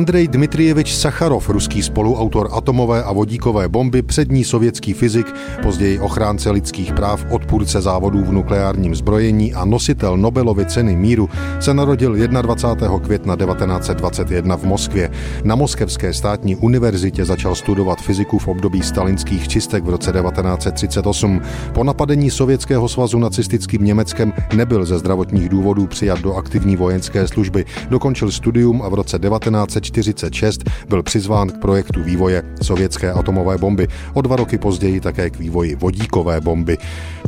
Andrej Dmitrijevič Sacharov, ruský spoluautor atomové a vodíkové bomby, přední sovětský fyzik, později ochránce lidských práv, odpůrce závodů v nukleárním zbrojení a nositel Nobelovy ceny míru, se narodil 21. května 1921 v Moskvě. Na Moskevské státní univerzitě začal studovat fyziku v období stalinských čistek v roce 1938. Po napadení Sovětského svazu nacistickým Německem nebyl ze zdravotních důvodů přijat do aktivní vojenské služby. Dokončil studium a v roce 1946 byl přizván k projektu vývoje sovětské atomové bomby. O dva roky později také k vývoji vodíkové bomby.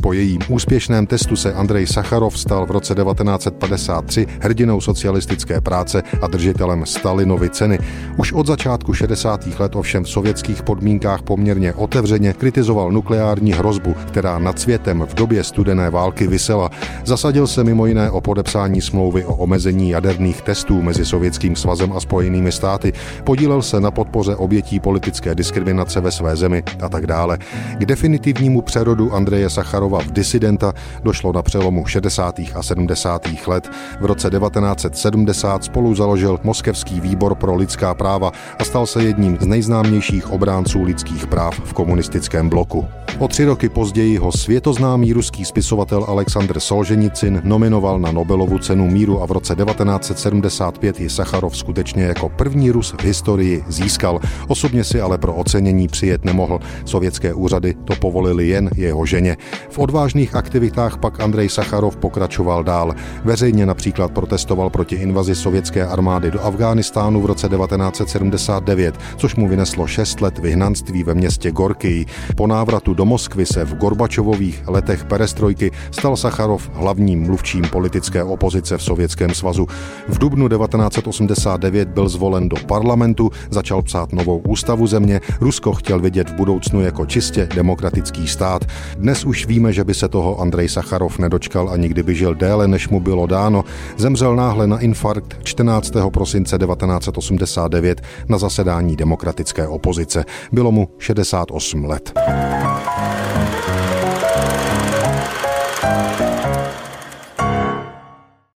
Po jejím úspěšném testu se Andrej Sacharov stal v roce 1953 hrdinou socialistické práce a držitelem Stalinovy ceny. Už od začátku 60. let ovšem v sovětských podmínkách poměrně otevřeně kritizoval nukleární hrozbu, která nad světem v době studené války vysela. Zasadil se mimo jiné o podepsání smlouvy o omezení jaderných testů mezi Sovětským svazem a Spojenými státy, podílel se na podpoře obětí politické diskriminace ve své zemi a tak dále. K definitivnímu přerodu Andreje Sacharova v disidenta došlo na přelomu 60. a 70. let. V roce 1970 spolu založil Moskevský výbor pro lidská práva a stal se jedním z nejznámějších obránců lidských práv v komunistickém bloku. O tři roky později ho světoznámý ruský spisovatel Aleksandr Solženicin nominoval na Nobelovu cenu míru a v roce 1975 ji Sacharov skutečně jako první Rus v historii získal. Osobně si ale pro ocenění přijet nemohl. Sovětské úřady to povolili jen jeho ženě. V odvážných aktivitách pak Andrej Sacharov pokračoval dál. Veřejně například protestoval proti invazi sovětské armády do Afghánistánu v roce 1979, což mu vyneslo šest let vyhnanství ve městě Gorky. Po návratu do Moskvy se v Gorbačovových letech perestrojky stal Sacharov hlavním mluvčím politické opozice v Sovětském svazu. V dubnu 1989 byl zvolen do parlamentu, začal psát novou ústavu země, Rusko chtěl vidět v budoucnu jako čistě demokratický stát. Dnes už víme, že by se toho Andrej Sacharov nedočkal a nikdy by žil déle, než mu bylo dáno. Zemřel náhle na infarkt 14. prosince 1989 na zasedání demokratické opozice. Bylo mu 68 let.